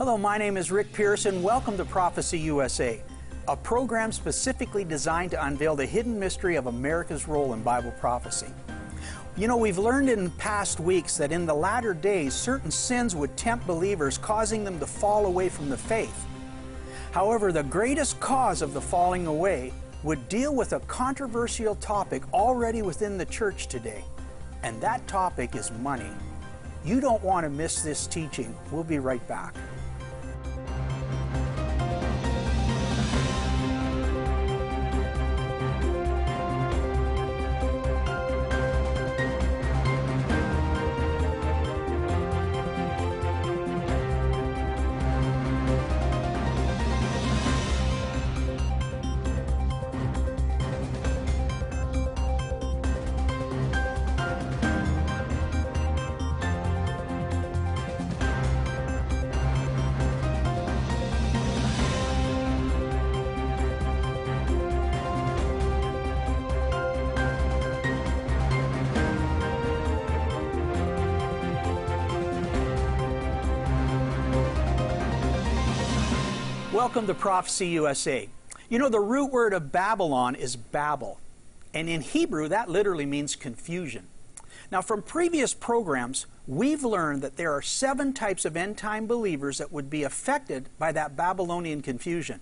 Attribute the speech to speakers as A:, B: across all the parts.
A: Hello, my name is Rick Pearson. Welcome to Prophecy USA, a program specifically designed to unveil the hidden mystery of America's role in Bible prophecy. You know, we've learned in past weeks that in the latter days, certain sins would tempt believers, causing them to fall away from the faith. However, the greatest cause of the falling away would deal with a controversial topic already within the church today, and that topic is money. You don't want to miss this teaching. We'll be right back. Welcome to Prophecy USA. You know, the root word of Babylon is Babel, and in Hebrew, that literally means confusion. Now, from previous programs, we've learned that there are seven types of end time believers that would be affected by that Babylonian confusion.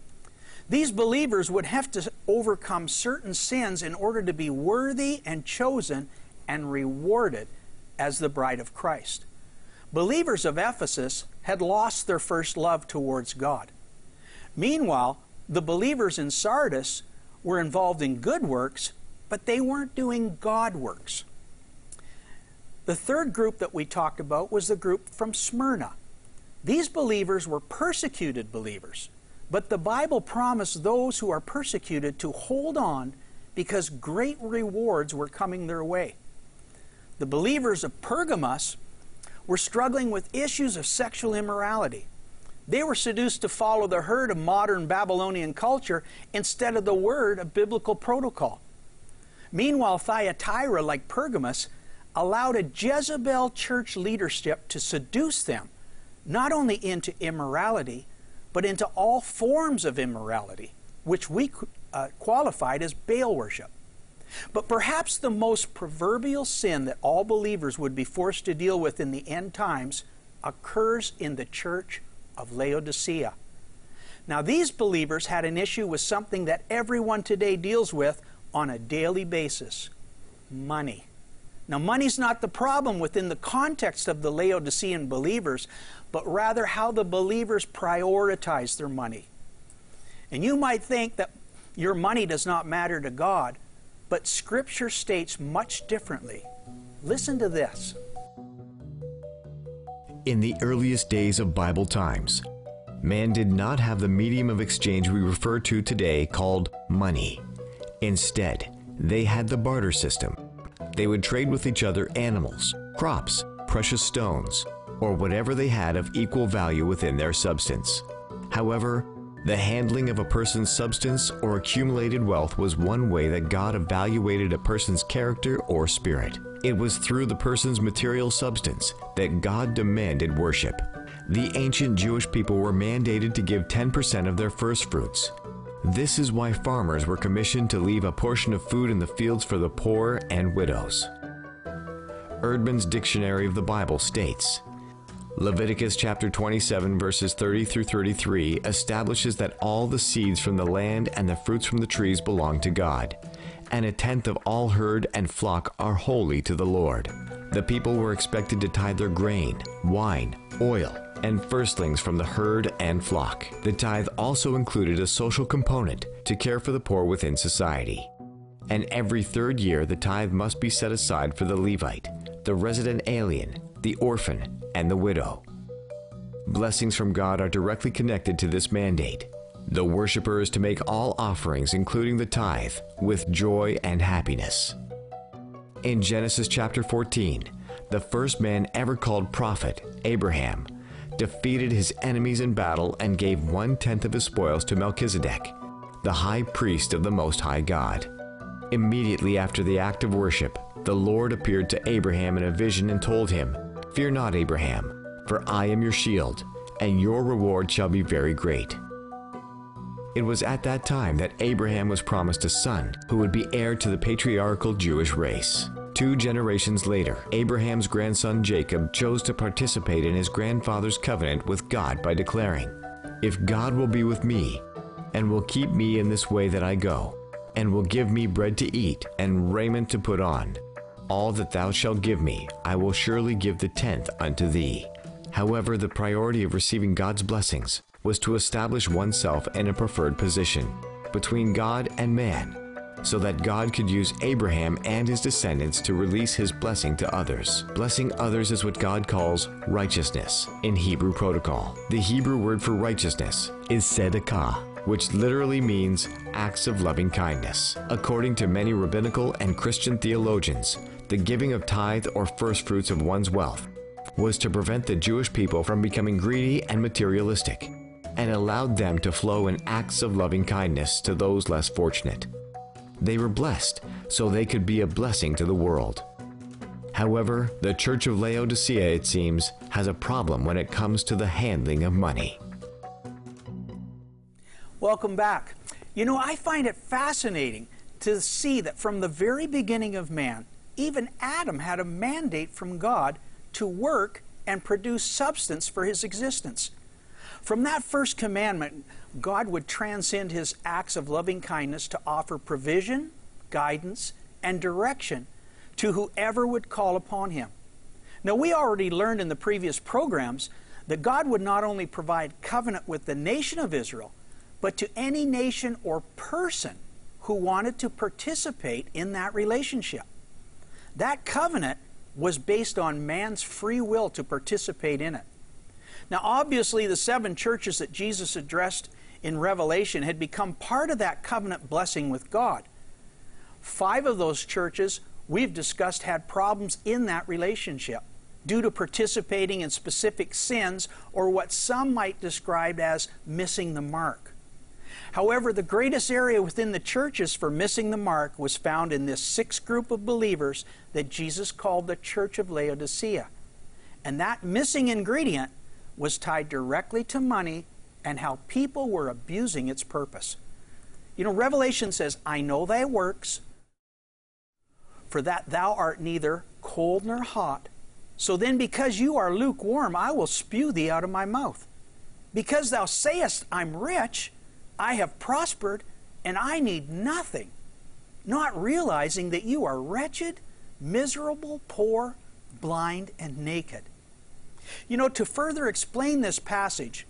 A: These believers would have to overcome certain sins in order to be worthy and chosen and rewarded as the bride of Christ. Believers of Ephesus had lost their first love towards God. Meanwhile, the believers in Sardis were involved in good works, but they weren't doing God works. The third group that we talked about was the group from Smyrna. These believers were persecuted believers, but the Bible promised those who are persecuted to hold on because great rewards were coming their way. The believers of Pergamos were struggling with issues of sexual immorality. They were seduced to follow the herd of modern Babylonian culture instead of the word of biblical protocol. Meanwhile, Thyatira, like Pergamos, allowed a Jezebel church leadership to seduce them, not only into immorality, but into all forms of immorality, which we uh, qualified as Baal worship. But perhaps the most proverbial sin that all believers would be forced to deal with in the end times occurs in the church of Laodicea. Now, these believers had an issue with something that everyone today deals with on a daily basis money. Now, money's not the problem within the context of the Laodicean believers, but rather how the believers prioritize their money. And you might think that your money does not matter to God, but Scripture states much differently. Listen to this.
B: In the earliest days of Bible times, man did not have the medium of exchange we refer to today called money. Instead, they had the barter system. They would trade with each other animals, crops, precious stones, or whatever they had of equal value within their substance. However, the handling of a person's substance or accumulated wealth was one way that God evaluated a person's character or spirit. It was through the person's material substance that God demanded worship. The ancient Jewish people were mandated to give 10% of their first fruits. This is why farmers were commissioned to leave a portion of food in the fields for the poor and widows. Eerdmans Dictionary of the Bible states Leviticus chapter 27 verses 30 through 33 establishes that all the seeds from the land and the fruits from the trees belong to God, and a tenth of all herd and flock are holy to the Lord. The people were expected to tithe their grain, wine, oil, and firstlings from the herd and flock. The tithe also included a social component to care for the poor within society. And every third year, the tithe must be set aside for the Levite, the resident alien, the orphan, and the widow. Blessings from God are directly connected to this mandate. The worshiper is to make all offerings, including the tithe, with joy and happiness. In Genesis chapter 14, the first man ever called prophet, Abraham, defeated his enemies in battle and gave one tenth of his spoils to Melchizedek, the high priest of the Most High God. Immediately after the act of worship, the Lord appeared to Abraham in a vision and told him, Fear not, Abraham, for I am your shield, and your reward shall be very great. It was at that time that Abraham was promised a son who would be heir to the patriarchal Jewish race. Two generations later, Abraham's grandson Jacob chose to participate in his grandfather's covenant with God by declaring, If God will be with me, and will keep me in this way that I go, and will give me bread to eat and raiment to put on, all that thou shalt give me, I will surely give the tenth unto thee. However, the priority of receiving God's blessings was to establish oneself in a preferred position between God and man, so that God could use Abraham and his descendants to release his blessing to others. Blessing others is what God calls righteousness in Hebrew protocol. The Hebrew word for righteousness is tzedakah, which literally means acts of loving kindness. According to many rabbinical and Christian theologians, the giving of tithe or first fruits of one's wealth was to prevent the Jewish people from becoming greedy and materialistic and allowed them to flow in acts of loving kindness to those less fortunate. They were blessed so they could be a blessing to the world. However, the Church of Laodicea, it seems, has a problem when it comes to the handling of money.
A: Welcome back. You know, I find it fascinating to see that from the very beginning of man, even Adam had a mandate from God to work and produce substance for his existence. From that first commandment, God would transcend his acts of loving kindness to offer provision, guidance, and direction to whoever would call upon him. Now, we already learned in the previous programs that God would not only provide covenant with the nation of Israel, but to any nation or person who wanted to participate in that relationship. That covenant was based on man's free will to participate in it. Now, obviously, the seven churches that Jesus addressed in Revelation had become part of that covenant blessing with God. Five of those churches we've discussed had problems in that relationship due to participating in specific sins or what some might describe as missing the mark. However, the greatest area within the churches for missing the mark was found in this sixth group of believers that Jesus called the Church of Laodicea. And that missing ingredient was tied directly to money and how people were abusing its purpose. You know, Revelation says, I know thy works, for that thou art neither cold nor hot. So then, because you are lukewarm, I will spew thee out of my mouth. Because thou sayest, I'm rich, I have prospered, and I need nothing, not realizing that you are wretched, miserable, poor, blind, and naked. You know, to further explain this passage,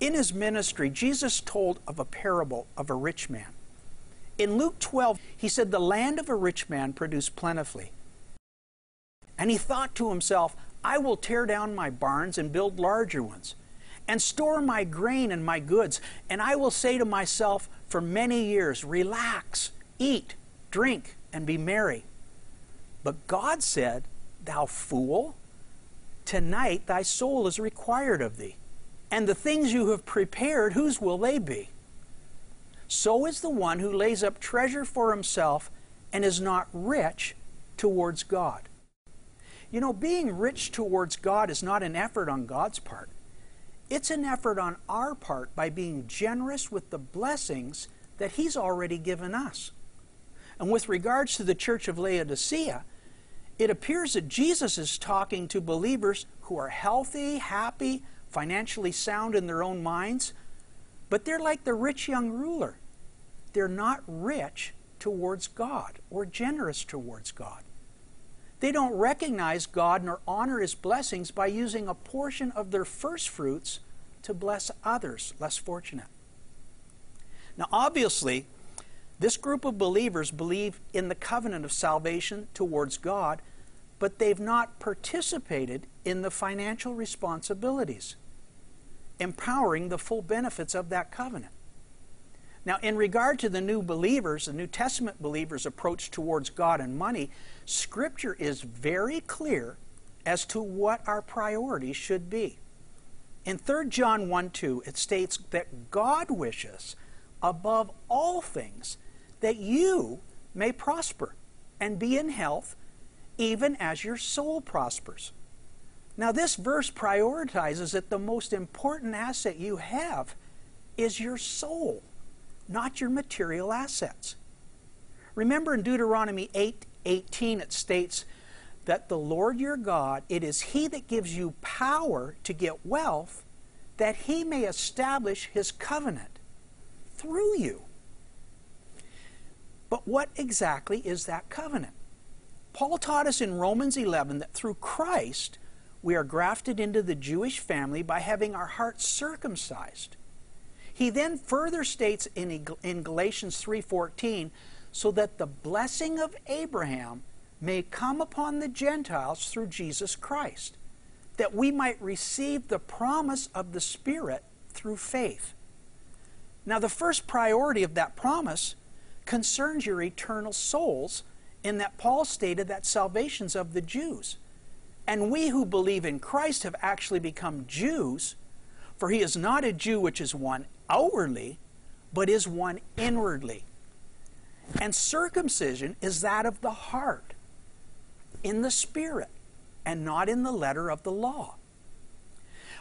A: in his ministry, Jesus told of a parable of a rich man. In Luke 12, he said, The land of a rich man produced plentifully. And he thought to himself, I will tear down my barns and build larger ones and store my grain and my goods. And I will say to myself for many years, Relax, eat, drink, and be merry. But God said, Thou fool, tonight thy soul is required of thee. And the things you have prepared, whose will they be? So is the one who lays up treasure for himself and is not rich towards God. You know, being rich towards God is not an effort on God's part. It's an effort on our part by being generous with the blessings that He's already given us. And with regards to the church of Laodicea, it appears that Jesus is talking to believers who are healthy, happy, financially sound in their own minds, but they're like the rich young ruler. They're not rich towards God or generous towards God. They don't recognize God nor honor His blessings by using a portion of their first fruits to bless others less fortunate. Now, obviously, this group of believers believe in the covenant of salvation towards God, but they've not participated in the financial responsibilities, empowering the full benefits of that covenant. Now, in regard to the new believers, the New Testament believers' approach towards God and money, Scripture is very clear as to what our priorities should be. In 3 John 1 2, it states that God wishes above all things that you may prosper and be in health, even as your soul prospers. Now, this verse prioritizes that the most important asset you have is your soul, not your material assets. Remember in Deuteronomy 8 18, it states that the Lord your God, it is He that gives you power to get wealth, that He may establish His covenant through you. But what exactly is that covenant? Paul taught us in Romans 11 that through Christ we are grafted into the Jewish family by having our hearts circumcised. He then further states in, in Galatians 3:14 so that the blessing of Abraham may come upon the Gentiles through Jesus Christ, that we might receive the promise of the Spirit through faith. Now, the first priority of that promise concerns your eternal souls, in that Paul stated that salvation's of the Jews. And we who believe in Christ have actually become Jews, for he is not a Jew which is one outwardly, but is one inwardly. And circumcision is that of the heart, in the spirit, and not in the letter of the law.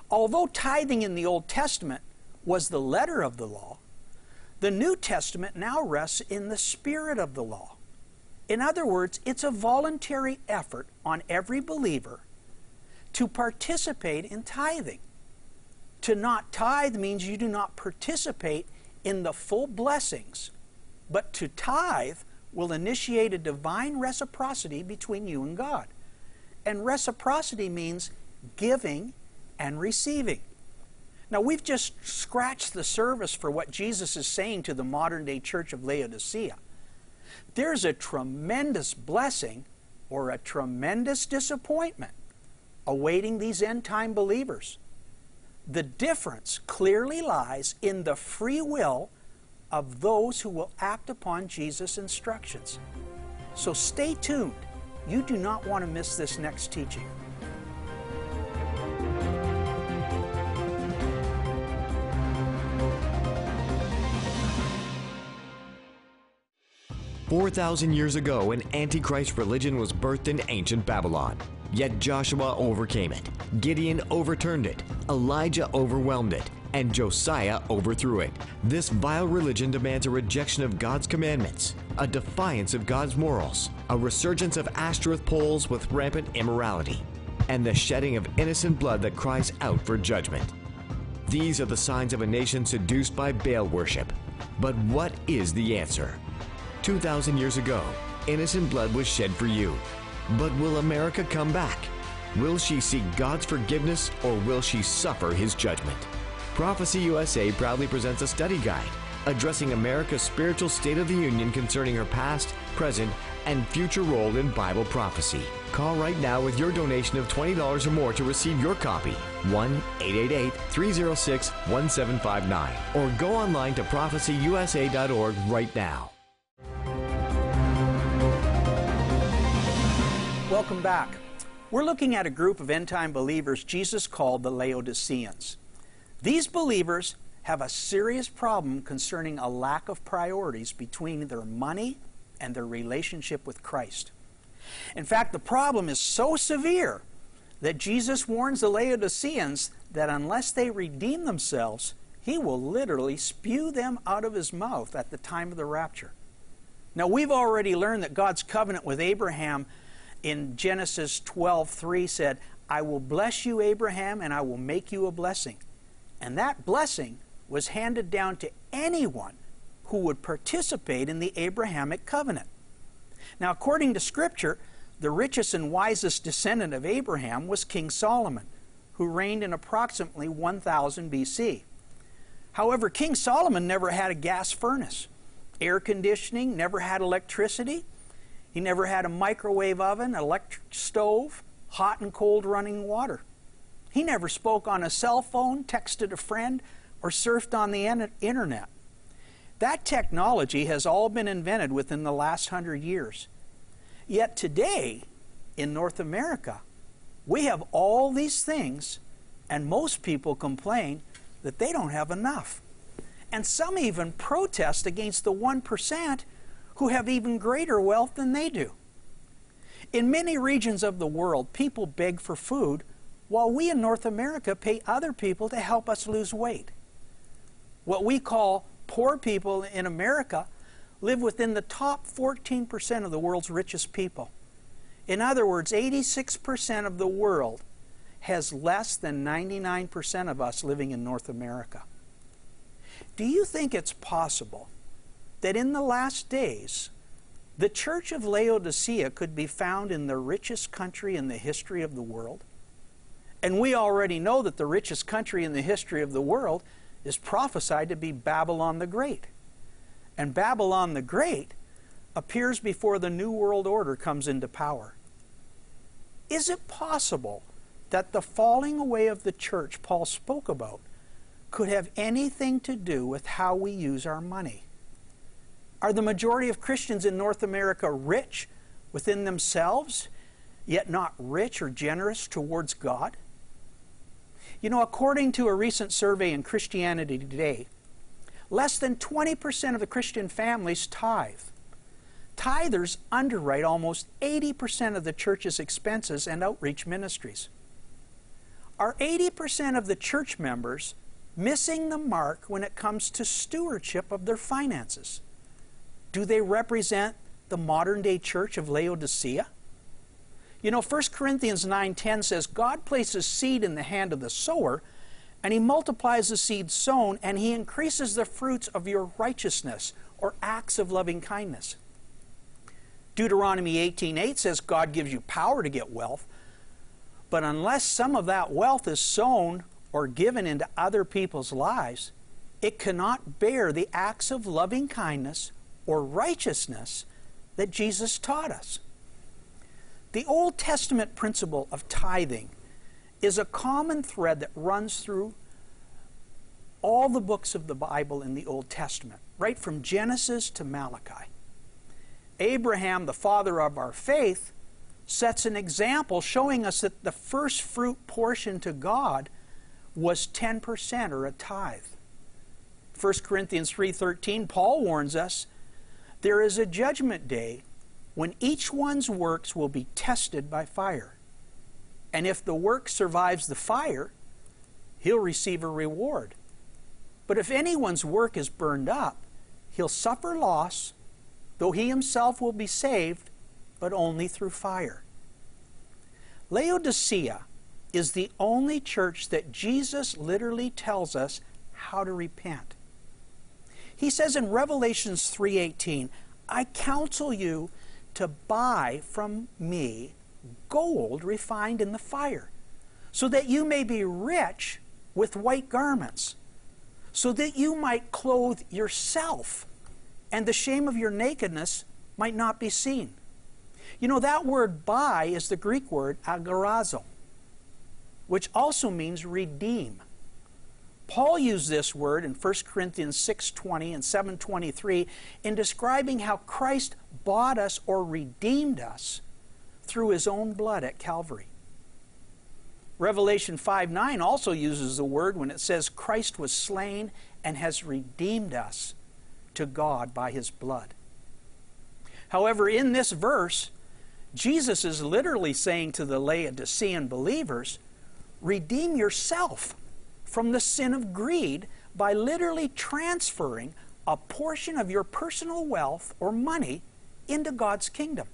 A: Although tithing in the Old Testament was the letter of the law, the New Testament now rests in the spirit of the law. In other words, it's a voluntary effort on every believer to participate in tithing. To not tithe means you do not participate in the full blessings but to tithe will initiate a divine reciprocity between you and God. And reciprocity means giving and receiving. Now, we've just scratched the surface for what Jesus is saying to the modern day church of Laodicea. There's a tremendous blessing or a tremendous disappointment awaiting these end time believers. The difference clearly lies in the free will of those who will act upon Jesus' instructions. So stay tuned. You do not want to miss this next teaching.
B: Four thousand years ago, an Antichrist religion was birthed in ancient Babylon. Yet Joshua overcame it, Gideon overturned it, Elijah overwhelmed it, and Josiah overthrew it. This vile religion demands a rejection of God's commandments, a defiance of God's morals, a resurgence of Ashtoreth poles with rampant immorality, and the shedding of innocent blood that cries out for judgment. These are the signs of a nation seduced by Baal worship. But what is the answer? 2,000 years ago, innocent blood was shed for you. But will America come back? Will she seek God's forgiveness or will she suffer his judgment? Prophecy USA proudly presents a study guide addressing America's spiritual state of the union concerning her past, present, and future role in Bible prophecy. Call right now with your donation of $20 or more to receive your copy. 1 888 306 1759 or go online to prophecyusa.org right now.
A: Welcome back. We're looking at a group of end time believers Jesus called the Laodiceans. These believers have a serious problem concerning a lack of priorities between their money and their relationship with Christ. In fact, the problem is so severe that Jesus warns the Laodiceans that unless they redeem themselves, he will literally spew them out of his mouth at the time of the rapture. Now, we've already learned that God's covenant with Abraham in Genesis 12:3 said, "I will bless you, Abraham, and I will make you a blessing." And that blessing was handed down to anyone who would participate in the Abrahamic covenant. Now, according to Scripture, the richest and wisest descendant of Abraham was King Solomon, who reigned in approximately 1000 BC. However, King Solomon never had a gas furnace, air conditioning, never had electricity. He never had a microwave oven, electric stove, hot and cold running water. He never spoke on a cell phone, texted a friend, or surfed on the internet. That technology has all been invented within the last hundred years. Yet today, in North America, we have all these things, and most people complain that they don't have enough. And some even protest against the 1% who have even greater wealth than they do. In many regions of the world, people beg for food while we in North America pay other people to help us lose weight. What we call poor people in America live within the top 14% of the world's richest people. In other words, 86% of the world has less than 99% of us living in North America. Do you think it's possible that in the last days, the church of Laodicea could be found in the richest country in the history of the world? And we already know that the richest country in the history of the world is prophesied to be Babylon the Great. And Babylon the Great appears before the New World Order comes into power. Is it possible that the falling away of the church Paul spoke about could have anything to do with how we use our money? Are the majority of Christians in North America rich within themselves, yet not rich or generous towards God? You know, according to a recent survey in Christianity Today, less than 20% of the Christian families tithe. Tithers underwrite almost 80% of the church's expenses and outreach ministries. Are 80% of the church members missing the mark when it comes to stewardship of their finances? Do they represent the modern day church of Laodicea? You know, 1 Corinthians 9:10 says God places seed in the hand of the sower, and he multiplies the seed sown, and he increases the fruits of your righteousness or acts of loving kindness. Deuteronomy 18:8 says God gives you power to get wealth, but unless some of that wealth is sown or given into other people's lives, it cannot bear the acts of loving kindness or righteousness that Jesus taught us. The Old Testament principle of tithing is a common thread that runs through all the books of the Bible in the Old Testament, right from Genesis to Malachi. Abraham, the father of our faith, sets an example showing us that the first fruit portion to God was 10% or a tithe. 1 Corinthians 3:13 Paul warns us there is a judgment day when each one's works will be tested by fire. And if the work survives the fire, he'll receive a reward. But if anyone's work is burned up, he'll suffer loss, though he himself will be saved, but only through fire. Laodicea is the only church that Jesus literally tells us how to repent. He says in Revelations 3:18, "I counsel you to buy from me gold refined in the fire, so that you may be rich with white garments, so that you might clothe yourself, and the shame of your nakedness might not be seen. You know, that word buy is the Greek word agorazo, which also means redeem. Paul used this word in 1 Corinthians 6:20 and 7:23 in describing how Christ bought us or redeemed us through his own blood at Calvary. Revelation 5:9 also uses the word when it says Christ was slain and has redeemed us to God by his blood. However, in this verse, Jesus is literally saying to the Laodicean believers, redeem yourself from the sin of greed by literally transferring a portion of your personal wealth or money into God's kingdom.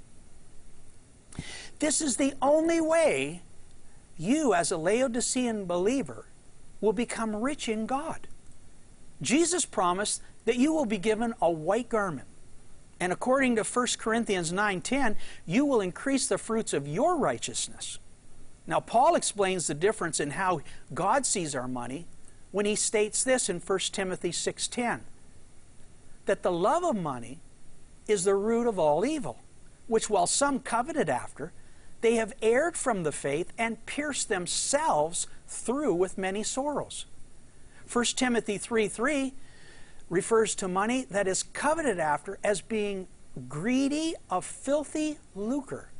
A: This is the only way you, as a Laodicean believer, will become rich in God. Jesus promised that you will be given a white garment. And according to 1 Corinthians 9:10, you will increase the fruits of your righteousness. Now Paul explains the difference in how God sees our money when he states this in 1 Timothy 6:10 that the love of money is the root of all evil, which while some coveted after, they have erred from the faith and pierced themselves through with many sorrows. 1 Timothy 3 3 refers to money that is coveted after as being greedy of filthy lucre.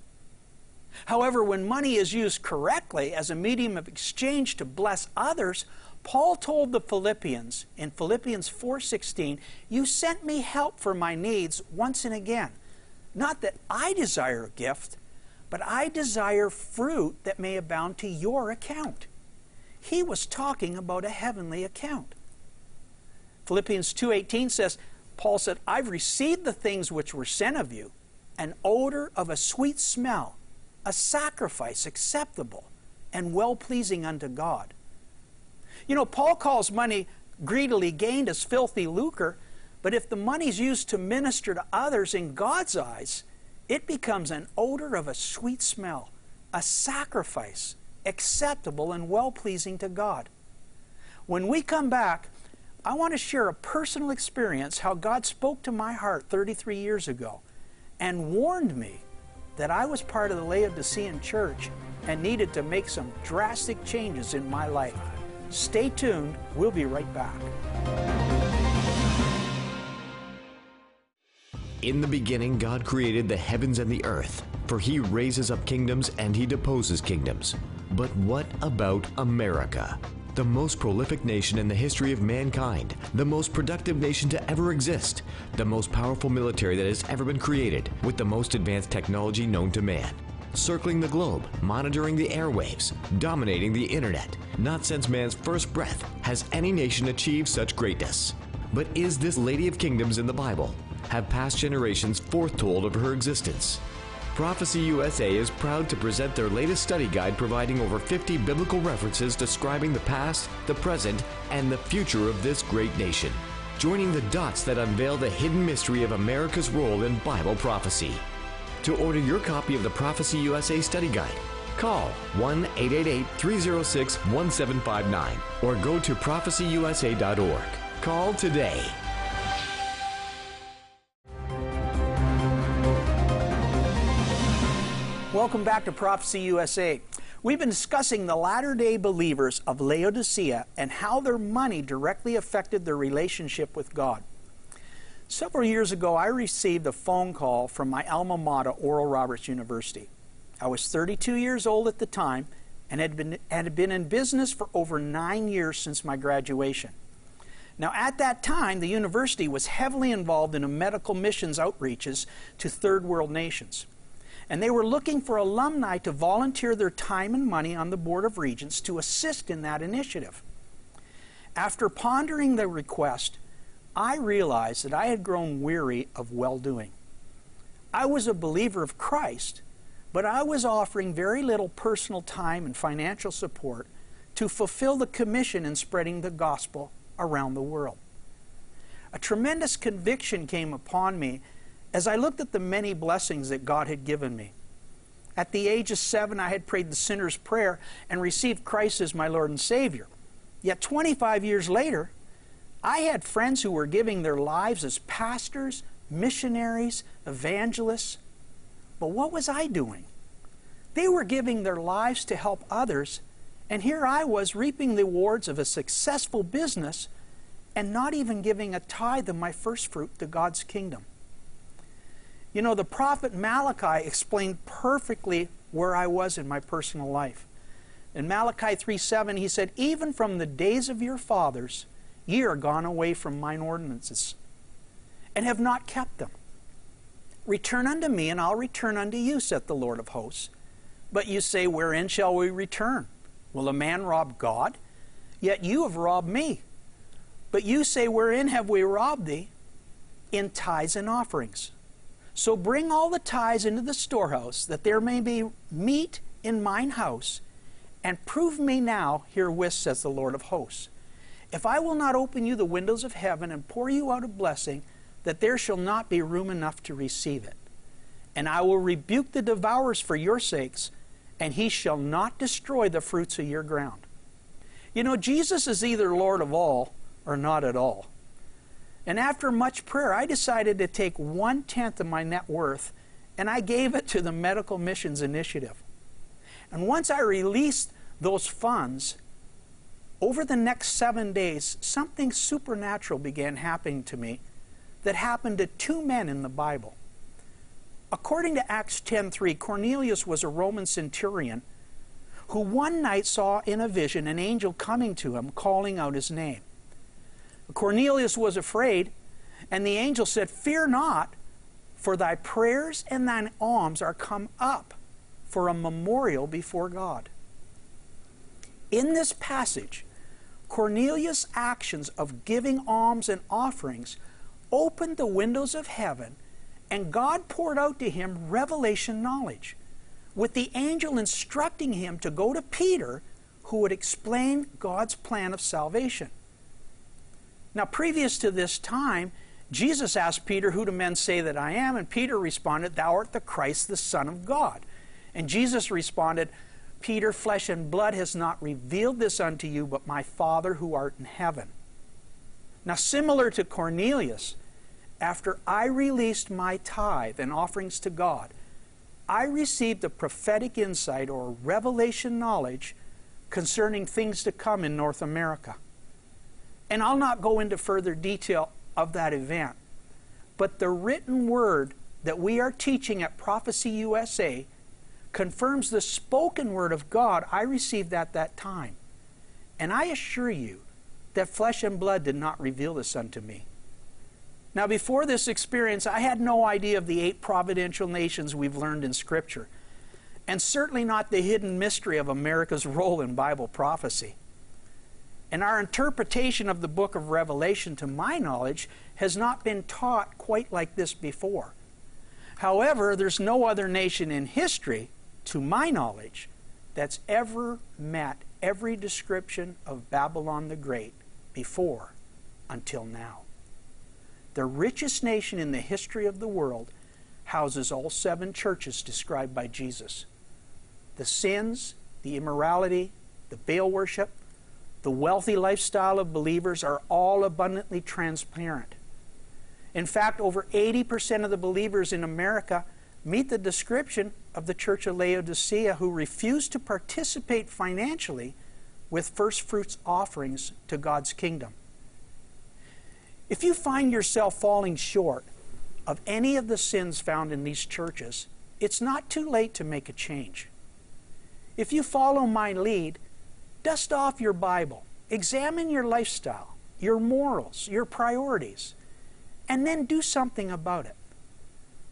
A: However, when money is used correctly as a medium of exchange to bless others, Paul told the Philippians in Philippians 4:16, "You sent me help for my needs once and again. Not that I desire a gift, but I desire fruit that may abound to your account. He was talking about a heavenly account. Philippians 2:18 says, Paul said, "I've received the things which were sent of you, an odor of a sweet smell, a sacrifice acceptable and well-pleasing unto God." You know, Paul calls money greedily gained as filthy lucre, but if the money's used to minister to others in God's eyes, it becomes an odor of a sweet smell, a sacrifice acceptable and well pleasing to God. When we come back, I want to share a personal experience how God spoke to my heart 33 years ago and warned me that I was part of the Laodicean church and needed to make some drastic changes in my life. Stay tuned, we'll be right back.
B: In the beginning, God created the heavens and the earth, for he raises up kingdoms and he deposes kingdoms. But what about America? The most prolific nation in the history of mankind, the most productive nation to ever exist, the most powerful military that has ever been created, with the most advanced technology known to man. Circling the globe, monitoring the airwaves, dominating the internet. Not since man's first breath has any nation achieved such greatness. But is this Lady of Kingdoms in the Bible? Have past generations foretold of her existence? Prophecy USA is proud to present their latest study guide providing over 50 biblical references describing the past, the present, and the future of this great nation. Joining the dots that unveil the hidden mystery of America's role in Bible prophecy. To order your copy of the Prophecy USA study guide, call 1 888 306 1759 or go to prophecyusa.org. Call today.
A: Welcome back to Prophecy USA. We've been discussing the latter day believers of Laodicea and how their money directly affected their relationship with God. Several years ago, I received a phone call from my alma mater, Oral Roberts University. I was 32 years old at the time and had been, had been in business for over nine years since my graduation. Now, at that time, the university was heavily involved in medical missions outreaches to third world nations and they were looking for alumni to volunteer their time and money on the Board of Regents to assist in that initiative. After pondering the request, I realized that I had grown weary of well doing. I was a believer of Christ, but I was offering very little personal time and financial support to fulfill the commission in spreading the gospel around the world. A tremendous conviction came upon me as I looked at the many blessings that God had given me. At the age of seven, I had prayed the sinner's prayer and received Christ as my Lord and Savior. Yet 25 years later, I had friends who were giving their lives as pastors, missionaries, evangelists. But what was I doing? They were giving their lives to help others, and here I was reaping the rewards of a successful business and not even giving a tithe of my first fruit to God's kingdom. You know, the prophet Malachi explained perfectly where I was in my personal life. In Malachi 3 7, he said, Even from the days of your fathers, ye are gone away from mine ordinances, and have not kept them. Return unto me, and I'll return unto you, saith the Lord of hosts. But you say, Wherein shall we return? Will a man rob God? Yet you have robbed me. But you say, Wherein have we robbed thee? In tithes and offerings. So bring all the tithes into the storehouse, that there may be meat in mine house, and prove me now herewith, says the Lord of hosts. If I will not open you the windows of heaven and pour you out a blessing, that there shall not be room enough to receive it. And I will rebuke the devourers for your sakes, and he shall not destroy the fruits of your ground. You know, Jesus is either Lord of all or not at all. And after much prayer, I decided to take one tenth of my net worth and I gave it to the Medical Missions Initiative. And once I released those funds, over the next seven days, something supernatural began happening to me that happened to two men in the Bible. According to Acts 10:3, Cornelius was a Roman centurion who one night saw in a vision an angel coming to him calling out his name. Cornelius was afraid, and the angel said, Fear not, for thy prayers and thine alms are come up for a memorial before God. In this passage, Cornelius' actions of giving alms and offerings opened the windows of heaven, and God poured out to him revelation knowledge, with the angel instructing him to go to Peter, who would explain God's plan of salvation. Now, previous to this time, Jesus asked Peter, Who do men say that I am? And Peter responded, Thou art the Christ, the Son of God. And Jesus responded, Peter, flesh and blood has not revealed this unto you, but my Father who art in heaven. Now, similar to Cornelius, after I released my tithe and offerings to God, I received a prophetic insight or revelation knowledge concerning things to come in North America. And I'll not go into further detail of that event, but the written word that we are teaching at Prophecy USA confirms the spoken word of God I received at that time. And I assure you that flesh and blood did not reveal this unto me. Now, before this experience, I had no idea of the eight providential nations we've learned in Scripture, and certainly not the hidden mystery of America's role in Bible prophecy. And our interpretation of the book of Revelation, to my knowledge, has not been taught quite like this before. However, there's no other nation in history to my knowledge, that's ever met every description of Babylon the Great before until now. The richest nation in the history of the world houses all seven churches described by Jesus. The sins, the immorality, the Baal worship, the wealthy lifestyle of believers are all abundantly transparent. In fact, over 80% of the believers in America meet the description of the church of Laodicea who refused to participate financially with first fruits offerings to God's kingdom. If you find yourself falling short of any of the sins found in these churches, it's not too late to make a change. If you follow my lead, dust off your Bible, examine your lifestyle, your morals, your priorities, and then do something about it.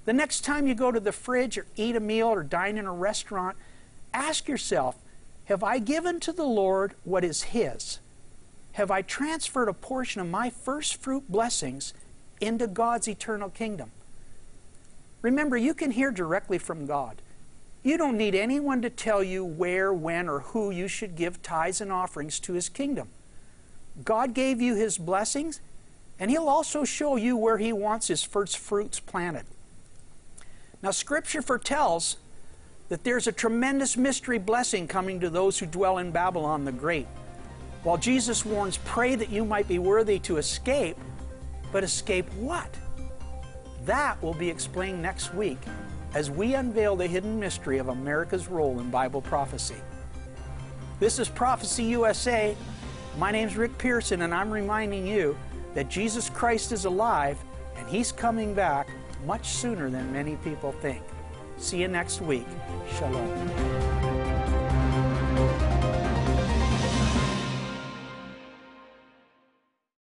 A: The next time you go to the fridge or eat a meal or dine in a restaurant, ask yourself Have I given to the Lord what is His? Have I transferred a portion of my first fruit blessings into God's eternal kingdom? Remember, you can hear directly from God. You don't need anyone to tell you where, when, or who you should give tithes and offerings to His kingdom. God gave you His blessings, and He'll also show you where He wants His first fruits planted. Now, Scripture foretells that there's a tremendous mystery blessing coming to those who dwell in Babylon the Great. While Jesus warns, pray that you might be worthy to escape, but escape what? That will be explained next week as we unveil the hidden mystery of America's role in Bible prophecy. This is Prophecy USA. My name's Rick Pearson, and I'm reminding you that Jesus Christ is alive and He's coming back much sooner than many people think. See you next week. Shalom.